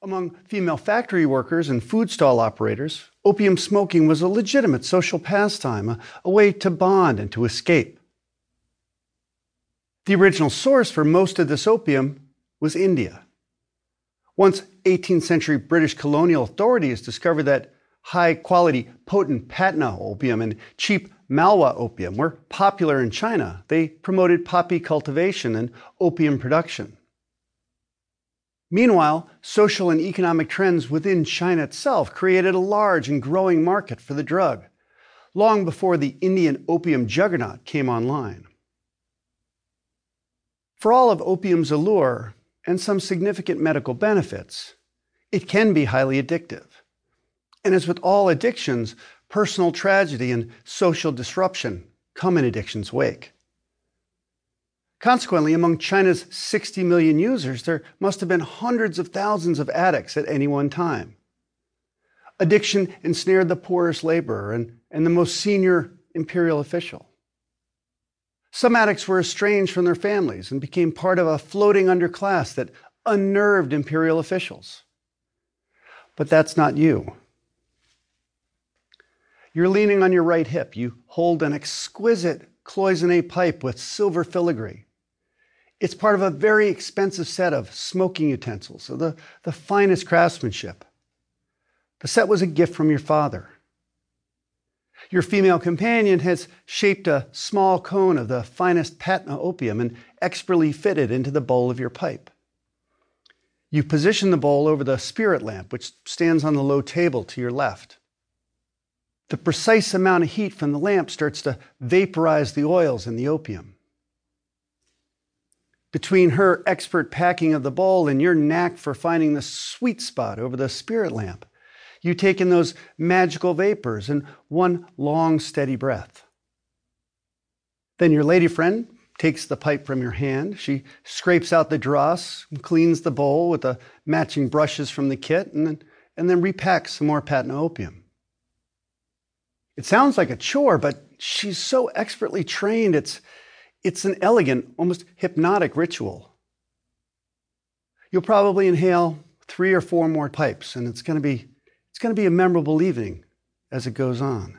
Among female factory workers and food stall operators, opium smoking was a legitimate social pastime, a, a, way to bond and to escape. The original source for most of this opium was India. Once 18th century British colonial authorities discovered that high quality, potent Patna opium and cheap Malwa opium were popular in China, they promoted poppy cultivation and opium production. Meanwhile, social and economic trends within China itself created a large and growing market for the drug, long before the Indian opium juggernaut came online. For all of opium's allure and some significant medical benefits, it can be highly addictive. And as with all addictions, personal tragedy and social disruption come in addiction's wake. Consequently, among China's 60 million users, there must have been hundreds of thousands of addicts at any one time. Addiction ensnared the poorest laborer and, and the most senior imperial official. Some addicts were estranged from their families and became part of a floating underclass that unnerved imperial officials. But that's not you. You're leaning on your right hip. You hold an exquisite cloisonne pipe with silver filigree. It's part of a very expensive set of smoking utensils, of the, the finest craftsmanship. The set was a gift from your father. Your female companion has shaped a small cone of the finest Patna opium and expertly fitted it into the bowl of your pipe. You position the bowl over the spirit lamp, which stands on the low table to your left. The precise amount of heat from the lamp starts to vaporize the oils in the opium. Between her expert packing of the bowl and your knack for finding the sweet spot over the spirit lamp, you take in those magical vapors in one long, steady breath. Then your lady friend takes the pipe from your hand. She scrapes out the dross, cleans the bowl with the matching brushes from the kit, and then, and then repacks some more Patna opium. It sounds like a chore, but she's so expertly trained, it's, it's an elegant, almost hypnotic ritual. You'll probably inhale three or four more pipes, and it's going to be, it's going to be a memorable evening as it goes on.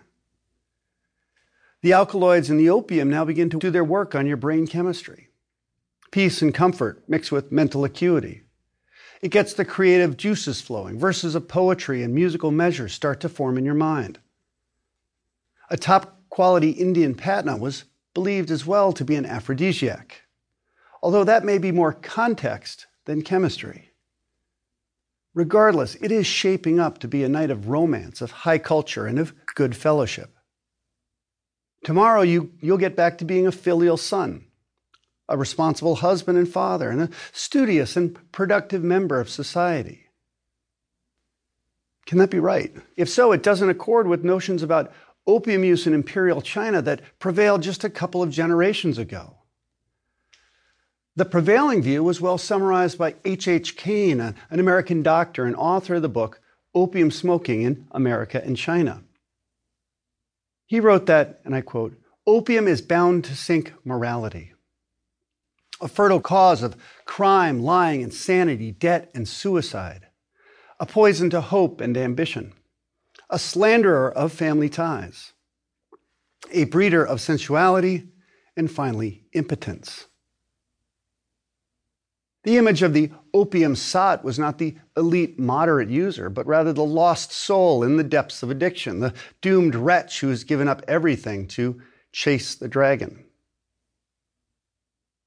The alkaloids in the opium now begin to do their work on your brain chemistry. Peace and comfort mixed with mental acuity. It gets the creative juices flowing. Verses of poetry and musical measures start to form in your mind. A top quality Indian patna was believed as well to be an aphrodisiac, although that may be more context than chemistry. Regardless, it is shaping up to be a night of romance, of high culture, and of good fellowship. Tomorrow, you, you'll get back to being a filial son, a responsible husband and father, and a studious and productive member of society. Can that be right? If so, it doesn't accord with notions about opium use in imperial China that prevailed just a couple of generations ago. The prevailing view was well summarized by H. H. Kane, an American doctor and author of the book Opium Smoking in America and China. He wrote that, and I quote, opium is bound to sink morality, a fertile cause of crime, lying, insanity, debt, and suicide, a poison to hope and ambition a slanderer of family ties, a breeder of sensuality, and finally, impotence. The image of the opium sot was not the elite moderate user, but rather the lost soul in the depths of addiction, the doomed wretch who has given up everything to chase the dragon.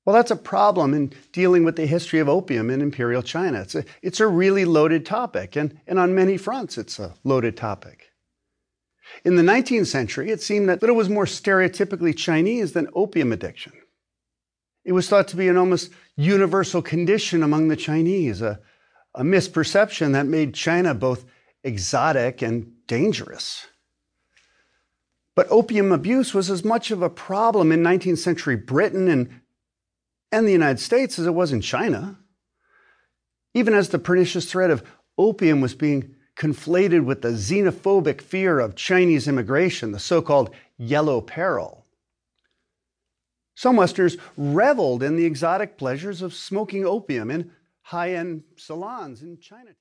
Well, that's a problem in dealing with the history of opium in imperial China. It's a, it's a really loaded topic, and, and on many fronts, it's a loaded topic. In the 19th century, it seemed that it was more stereotypically Chinese than opium addiction. It was thought to be an almost universal condition among the Chinese, a, a misperception that made China both exotic and dangerous. But opium abuse was as much of a problem in 19th century Britain and and the United States as it was in China. Even as the pernicious threat of opium was being conflated with the xenophobic fear of Chinese immigration, the so called yellow peril. Some Westerners reveled in the exotic pleasures of smoking opium in high end salons in Chinatown.